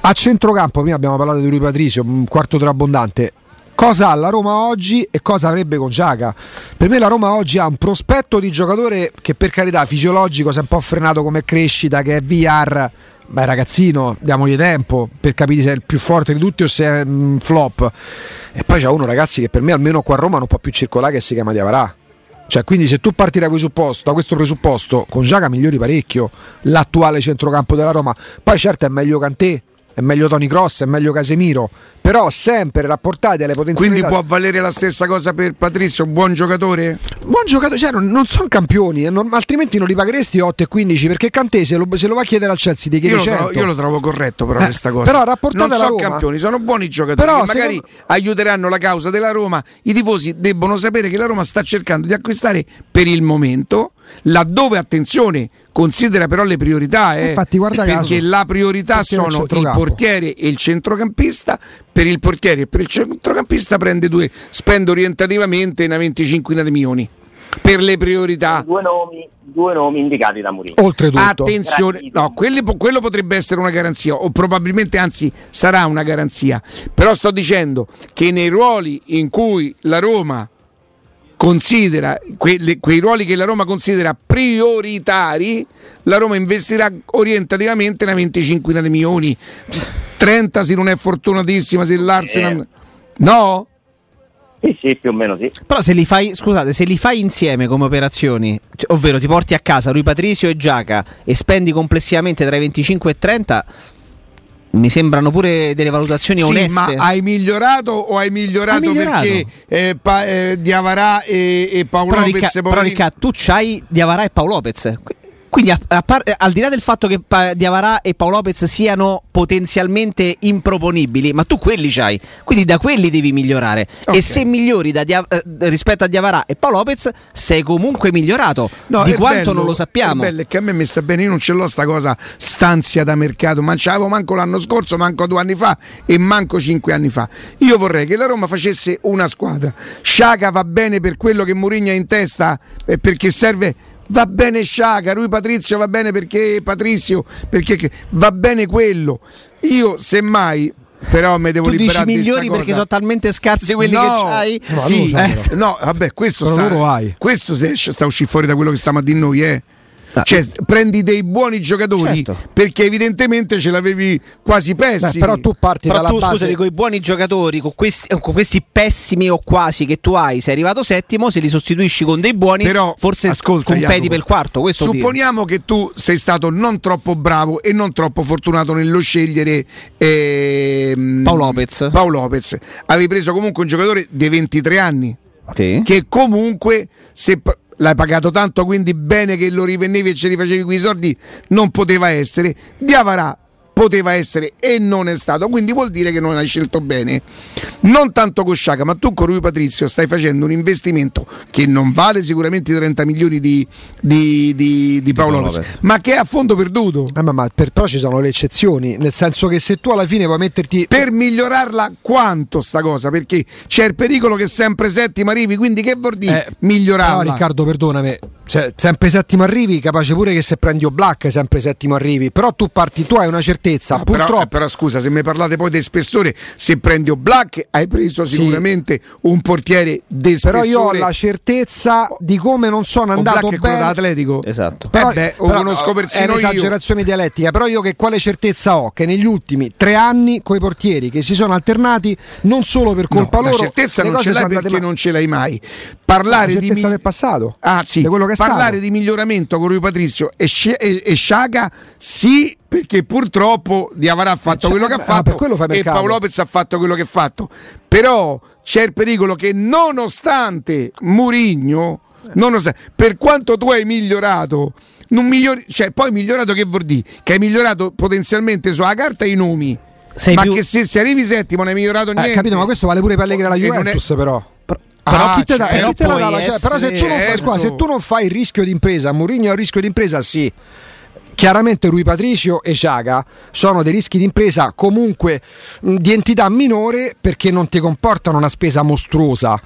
A centrocampo, prima abbiamo parlato di Rui Patricio, un quarto abbondante. Cosa ha la Roma oggi e cosa avrebbe con Giaca? Per me la Roma oggi ha un prospetto di giocatore che per carità fisiologico si è un po' frenato come crescita, che è VR. Beh ragazzino, diamogli tempo per capire se è il più forte di tutti o se è un flop. E poi c'è uno ragazzi che per me almeno qua a Roma non può più circolare che si chiama Diavarà. Cioè, quindi se tu parti da, da questo presupposto, con Giaca migliori parecchio l'attuale centrocampo della Roma. Poi certo è meglio Cantè, è meglio Tony Cross, è meglio Casemiro, però sempre rapportati alle potenzialità. Quindi può valere la stessa cosa per Patrizio, buon giocatore? Buon giocatore, cioè non, non sono campioni, eh, non- altrimenti non li pagheresti 8 e 15 perché Cantè se lo, se lo va a chiedere al Chelsea ti chiede Io lo, 100. trovo, io lo trovo corretto però Eh, questa cosa. però rapportate non sono Roma. campioni, sono buoni giocatori Però che magari secondo- aiuteranno la causa della Roma. I tifosi debbono sapere che la Roma sta cercando di acquistare per il momento, laddove attenzione, considera però le priorità, eh, Infatti, guarda perché caso, la priorità e sono il centrocampo. portiere e il centrocampista. Per il portiere e per il centrocampista prende due, spende orientativamente una venticinquina di milioni. Per le priorità. Due nomi, due nomi indicati da Mourinho. Oltretutto. Attenzione, no, quelli quello potrebbe essere una garanzia, o probabilmente anzi sarà una garanzia. Però sto dicendo che nei ruoli in cui la Roma considera, quelle- quei ruoli che la Roma considera prioritari, la Roma investirà orientativamente una 25 di milioni. 30 se non è fortunatissima, se l'Arsenal... No? Sì, sì, più o meno sì. Però se li fai, scusate, se li fai insieme come operazioni, cioè, ovvero ti porti a casa Rui Patricio e Giaca e spendi complessivamente tra i 25 e i 30, mi sembrano pure delle valutazioni Sì, oneste. ma hai migliorato o hai migliorato, migliorato. perché eh, pa- eh, Diavarà e, e Paolo però, Lopez Ricca, però poverino- Ricca, tu c'hai Diavarà e Paolo Lopez. Qu- Quindi a- a par- al di là del fatto che pa- Diavarà e Paolo Lopez siano potenzialmente improponibili, ma tu quelli c'hai, quindi da quelli devi migliorare. Ok. E se migliori Dia- eh, rispetto a Diavarà e Paolo Lopez, sei comunque migliorato. No, di quanto bello, non lo sappiamo. È bello, è che a me mi sta bene, io non ce l'ho sta cosa stanzia da mercato, ma ce l'avevo manco l'anno scorso, manco due anni fa e manco cinque anni fa. Io vorrei che la Roma facesse una squadra. Sciaga va bene per quello che Mourinho ha in testa, eh, perché serve. Va bene Sciaga, lui Patrizio va bene perché Patrizio, perché va bene quello. Io semmai, però mi devo tu dici liberare di sta migliori perché cosa. sono talmente scarsi quelli no, che c'hai. No, sì, eh, no, vabbè, questo Però sta, loro hai. questo se sta uscendo fuori da quello che stiamo a dire noi, eh. Ah, Cioè, prendi dei buoni giocatori Certo. perché evidentemente ce l'avevi quasi Beh, pessimi. però tu parti Però dalla tu base scusami, con i buoni giocatori, con questi, eh, con questi pessimi o quasi che tu hai, sei arrivato settimo, se li sostituisci con dei buoni, Però, forse ascolta, competi Jacopo, per il quarto. Questo. Supponiamo che tu sei stato non troppo bravo e non troppo fortunato nello scegliere ehm, Paolo Lopez. Paolo Lopez. Avevi preso comunque un giocatore di 23 anni Sì. che comunque se l'hai pagato tanto quindi bene che lo rivendevi e ci rifacevi quei soldi. Non poteva essere. Diavarà poteva essere e non è stato. Quindi vuol dire che non hai scelto bene. Non tanto con Sciaca ma tu con Rui Patrizio stai facendo un investimento che non vale sicuramente i 30 milioni di, di, di- di Paolo Lopez Lopez. ma che è a fondo perduto. Eh, ma, ma per- però ci sono le eccezioni, nel senso che se tu alla fine puoi metterti per migliorarla quanto sta cosa? Perché c'è il pericolo che sempre settima arrivi quindi che vuol dire Eh, migliorarla? Però Riccardo, perdonami, se- sempre settimo arrivi, capace pure che se prendi o Black sempre settimo arrivi, però tu parti, tu hai una certezza, No, però, purtroppo eh, però scusa, se mi parlate poi di spessore, se prendi Black hai preso Sì. sicuramente un portiere di però spessore. io ho la certezza di come non sono andato è quello bene. dell'Atletico. Esatto. Eh beh, lo conosco è persino io. un'esagerazione dialettica, però io che quale certezza ho? Che negli ultimi tre anni coi portieri che si sono alternati non solo per colpa No, loro, la certezza non ce l'hai perché ma- non ce l'hai mai. Parlare La di certezza mi- del passato. Ah, sì. Di quello che è Parlare stato. di miglioramento con Rui Patrizio e, Sci- e, e Sciaga, sì, perché purtroppo Diavara ha fatto cioè, quello che ha ah, fatto fai e. Paolo Lopez ha fatto quello che ha fatto. Però c'è il pericolo che nonostante Murigno, nonostante, per quanto tu hai migliorato, non migliori, cioè, poi migliorato che vuol dire? Che hai migliorato potenzialmente sulla carta i nomi. Sei ma più- che se, se arrivi settimo non hai migliorato niente. Eh, capito, ma questo vale pure per Allegri alla E non è- Juventus però. Però, Ah, Però chi te, dà- certo. eh, chi te la dà cioè, però se tu, non fai, scusa, se tu non fai il rischio d'impresa, Mourinho ha il rischio d'impresa, sì. Chiaramente Rui Patricio e Ciaga sono dei rischi d'impresa comunque di entità minore perché non ti comportano una spesa mostruosa.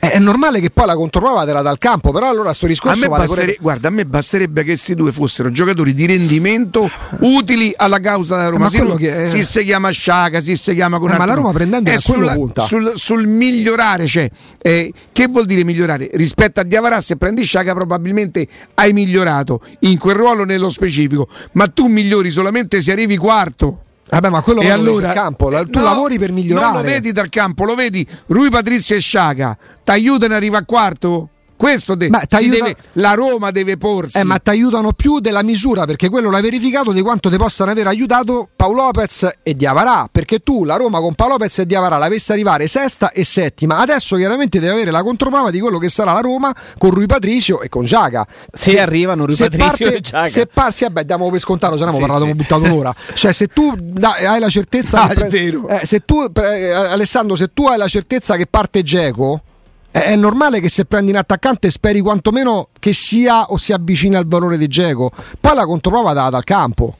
È normale che poi la controprova te la dà al campo, però allora sto A discorso me, vale bastere- pure... guarda, a me basterebbe che questi due fossero giocatori di rendimento utili alla causa della Roma. ma Si, quello che- si si chiama Sciaga, si si chiama con Eh, ma la Roma prendendo È a sulla- punta. sul, sul migliorare, cioè, eh, che vuol dire migliorare? Rispetto a Diavarà, se prendi Sciaga, probabilmente hai migliorato in quel ruolo nello specifico, ma tu migliori solamente se arrivi quarto. Vabbè, ma quello E allora, campo, tu no, lavori per migliorare. Non lo vedi dal campo, lo vedi Rui Patrizio e Sciaga. Ti aiutano ad arrivare a quarto? Questo de- t'aiuta- deve- la Roma deve porsi. Eh, ma ti aiutano più della misura perché quello l'hai verificato di quanto ti possano aver aiutato Paolo Lopez e Diavarà. Perché tu la Roma con Paolo Lopez e Diavarà l'avessi arrivare sesta e settima. Adesso chiaramente devi avere la controprova di quello che sarà la Roma con Rui Patricio e con Giaga. Se arrivano Rui se Patricio parte- e Giaga. Se parti, vabbè, diamo per scontato, se no Sì, abbiamo parlato, sì. abbiamo buttato un'ora. Cioè, se tu da- hai la certezza Ah, vero. eh, se tu, eh, Alessandro, se tu hai la certezza che parte Geco, è è normale che se prendi un attaccante speri quantomeno che sia o si avvicini al valore di Geco. Poi la controprova data dal campo.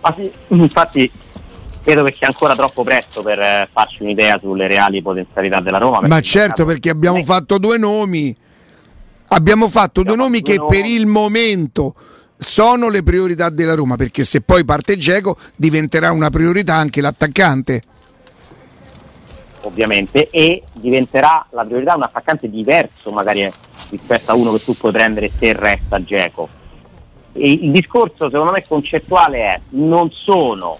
Ma sì, infatti credo che sia ancora troppo presto per eh, farci un'idea sulle reali potenzialità della Roma. Ma certo, diciamo, perché abbiamo fatto due nomi. Abbiamo fatto due Abbiamo nomi fatto che due per nomi. il momento sono le priorità della Roma, perché se poi parte Geco diventerà una priorità anche l'attaccante. Ovviamente, e diventerà la priorità un attaccante diverso magari rispetto a uno che tu puoi prendere se resta Geco. Il discorso secondo me concettuale è non sono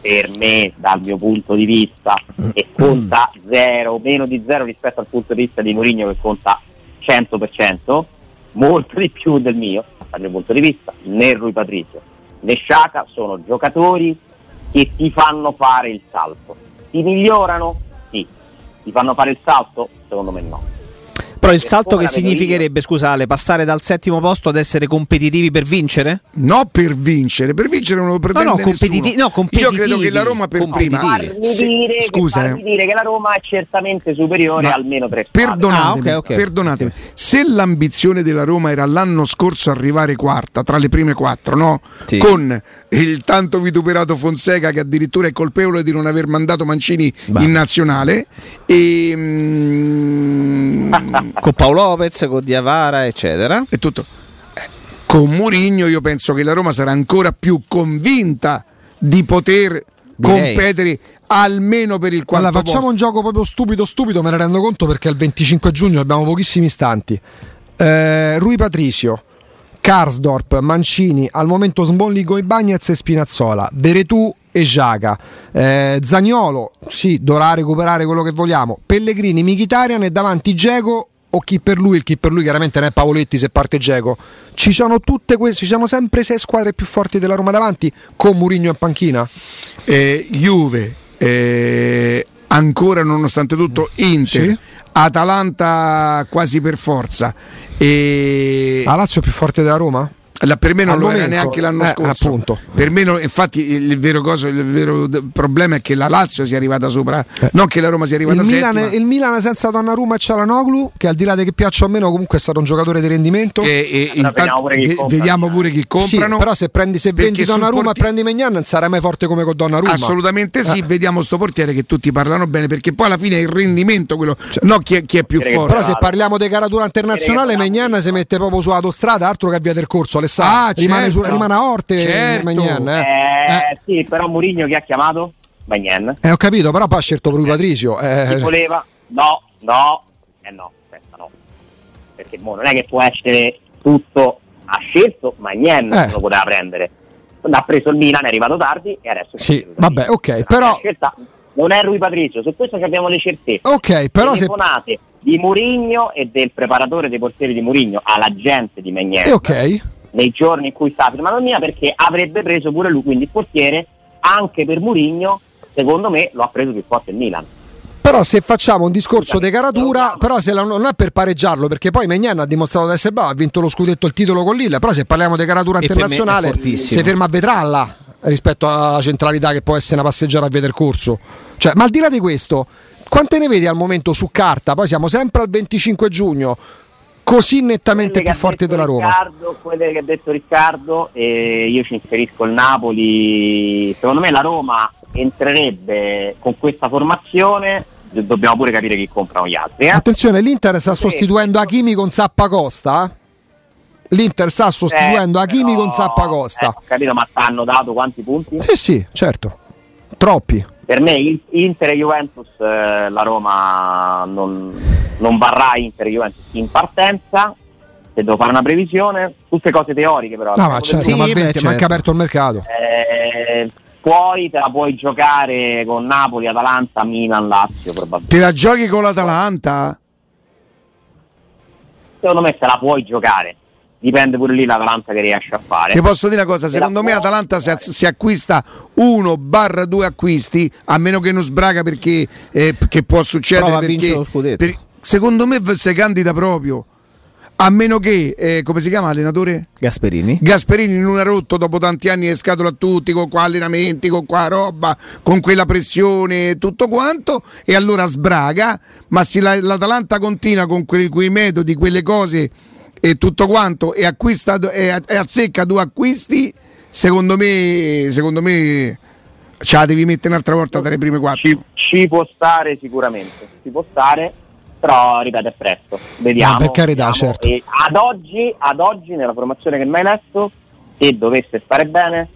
per me dal mio punto di vista e conta zero, meno di zero rispetto al punto di vista di Mourinho che conta 100%, molto di più del mio, dal mio punto di vista, né Rui Patricio né Sciaca sono giocatori che ti fanno fare il salto. Ti migliorano? Sì. Ti fanno fare il salto? Secondo me no. Però il salto che significherebbe, scusa Ale, passare dal settimo posto ad essere competitivi per vincere? No per vincere, per vincere non lo pretende no, nessuno. competiti- no, Io competitivi. credo che la Roma per prima. Farmi, dire, scusa, che, eh. farmi dire che la Roma è certamente superiore Ma a almeno tre. Perdonatemi, Ah, ok, ok. perdonatemi. se l'ambizione della Roma era l'anno scorso arrivare quarta tra le prime quattro, no? Sì. Con il tanto vituperato Fonseca che addirittura è colpevole di non aver mandato Mancini Bah. in nazionale e, mm, Con Paolo Lopez, con Diavara, eccetera. e tutto. Eh, Con Mourinho io penso che la Roma sarà ancora più convinta di poter Direi. competere almeno per il quarto Allora, facciamo posto. un gioco proprio stupido, stupido, me ne rendo conto perché il 25 giugno abbiamo pochissimi istanti. Eh, Rui Patricio, Karsdorp, Mancini, al momento Smalling con Bagnez e Spinazzola, Veretù e Giaga. Eh, Zagnolo, sì, dovrà recuperare quello che vogliamo. Pellegrini, Michitarian e davanti Geco o chi per lui, il chi per lui chiaramente non è Pavoletti se parte Geco. Ci sono tutte queste, ci sono sempre sei squadre più forti della Roma davanti con Murigno in panchina. eh, Juve, eh, ancora nonostante tutto Inter, Sì. Atalanta quasi per forza. E La Lazio più forte della Roma? La- per me non Al lo era momento, neanche l'anno eh, scorso. appunto. Per me, no- infatti, il, il vero, coso, il vero d- problema è che la Lazio sia arrivata sopra, non che la Roma sia arrivata Il Milan, il Milan senza Donnarumma e Cialanoglu, che al di là di che piaccia o meno, comunque è stato un giocatore di rendimento. E, e intanto- vediamo pure comprano. vediamo pure chi Sì, comprano. però se prendi se vendi Donnarumma porti- e prendi Megnan non sarai mai forte come con Donnarumma. Assolutamente sì, Eh. vediamo sto portiere che tutti parlano bene perché poi alla fine è il rendimento quello, no chi è, chi è più forte. Però se parliamo di caratura internazionale, Megnan si mette proprio su autostrada, altro che a via del corso, Alessandro. Ah, rimane, certo. su- rimane a Orte Certo. Maignan, eh. Eh, Sì, però Mourinho chi ha chiamato? Bagnen. Eh, ho capito, però poi ha scelto Rui Patricio. Chi Eh, voleva? No, no, eh no, aspetta no. Perché mo non è che può essere tutto, ha scelto Magnen, Eh. lo poteva prendere. Ha preso il Milan, è arrivato tardi e adesso... Sì, vabbè, ok, però- scelta non è Rui Patrizio, su questo abbiamo le certezze. ok, però se... Di Murigno e del preparatore dei portieri di Murigno alla gente di Magnen eh, ok. Nei giorni in cui sta firmando Milan perché avrebbe preso pure lui, quindi il portiere anche per Murigno, secondo me lo ha preso più forte il Milan. Però se facciamo un discorso di caratura, però se la- non è per pareggiarlo, perché poi Megnan ha dimostrato di essere bravo, ha vinto lo scudetto il titolo con Lille, però se parliamo di caratura internazionale si ferma a Vetralla rispetto alla centralità che può essere una passeggiata a via del corso. Cioè, ma al di là di questo, quante ne vedi al momento su carta? Poi siamo sempre al 25 giugno, così nettamente più detto della Roma. Riccardo, quelle che ha detto Riccardo, e io ci inserisco il Napoli. Secondo me la Roma entrerebbe con questa formazione. do- Dobbiamo pure capire chi comprano gli altri. Eh? Attenzione, l'Inter sta Sì. sostituendo Hakimi con Zappacosta. L'Inter sta sostituendo Eh, Hakimi però- con Zappacosta. eh, ho capito, ma hanno dato quanti punti? Sì, sì, certo. Troppi. Per me Inter e Juventus, eh, la Roma non, non varrà Inter e Juventus in partenza. Se devo fare una previsione, tutte cose teoriche però. No, ma certo, Sì, ma, beh, 20, certo. manca aperto il mercato. Eh, poi te la puoi giocare con Napoli, Atalanta, Milan, Lazio probabilmente. Te la giochi con l'Atalanta? secondo me se la puoi giocare. Dipende pure lì l'Atalanta che riesce a fare. Ti posso dire una cosa, secondo me Atalanta si, si acquista uno barra due acquisti, a meno che non sbraga perché eh, che può succedere. Perché, vincere lo scudetto. per- secondo me si candida proprio. A meno che, eh, come si chiama l'allenatore? Gasperini. Gasperini non ha rotto dopo tanti anni le scatole a tutti con qua allenamenti, con qua roba, con quella pressione, tutto quanto, e allora sbraga, ma se la- l'Atalanta continua con quei, quei metodi, quelle cose e tutto quanto e acquista e, e azzecca due acquisti, secondo me, secondo me ce la devi mettere un'altra volta tra le prime quattro. Ci, ci può stare sicuramente, ci può stare, però ripeto è presto. Vediamo. No, per carità, vediamo. certo. E ad oggi, ad oggi, nella formazione che mi hai letto, se dovesse stare bene,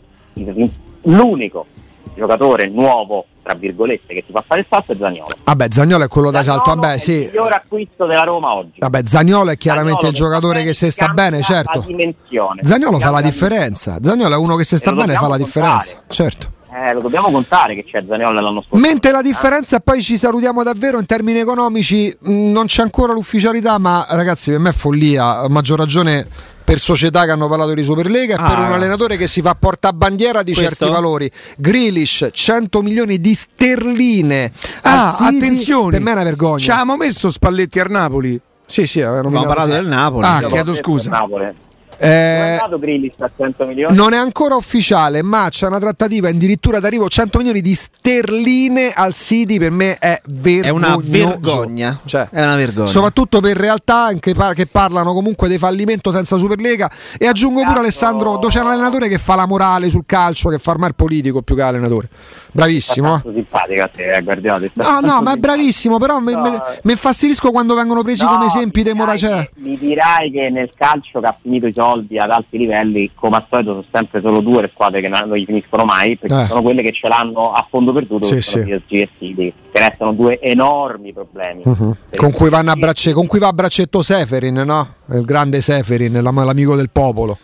l'unico giocatore nuovo, tra virgolette, che ti fa fare il salto è Zagnolo. Vabbè, Zagnolo è quello da salto. Vabbè, sì. il miglior acquisto della Roma oggi. Vabbè, Zagnolo è chiaramente Zaniolo il giocatore che se sta bene, certo. Dimensione. Zagnolo fa la differenza. Zagnolo è uno che se sta lo bene fa la differenza. Certo. Eh, lo dobbiamo contare che c'è Zagnolo l'anno scorso. Mentre la differenza, e poi ci salutiamo davvero in termini economici, mh, non c'è ancora l'ufficialità, ma ragazzi, per me è follia, a maggior ragione per società che hanno parlato di Superlega e per Ah. un allenatore che si fa portabandiera di Questo? certi valori. Grealish, 100 milioni di sterline. Ah, City, attenzione! Per me è una vergogna. Ci abbiamo messo Spalletti al Napoli. Sì, sì, nominato- parlato del Napoli. Ah, chiedo scusa. Napoli. Eh, Come è andato Grealish a 100 milioni? Non è ancora ufficiale, ma c'è una trattativa addirittura d'arrivo 100 milioni di sterline al City. Per me è È vergognoso. una vergogna. Cioè, È una vergogna. soprattutto per realtà anche par- che parlano comunque di fallimento senza Superlega. E aggiungo pure. Alessandro, dove c'è un allenatore che fa la morale sul calcio, che fa ormai il politico più che allenatore. Bravissimo. simpatica te, eh, Guardiola. No, no, ma è bravissimo, però mi No. mi infastidisco quando vengono presi No, come esempi dei Moracea. che- Mi dirai che nel calcio che ha finito i soldi ad alti livelli, come al solito sono sempre solo due le squadre che non gli finiscono mai, perché Eh. sono quelle che ce l'hanno a fondo perduto, Sì, che sono sì. PSG e City, che restano due enormi problemi. Per Con cui, vanno a PSG. bracce- con cui va a braccetto Seferin, no? Il grande Seferin, l'am- l'amico del popolo.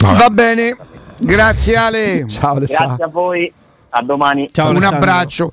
Va bene, grazie Ale. Ciao Alessandro. Grazie a voi, a domani. Ciao, Un Alessandro. abbraccio.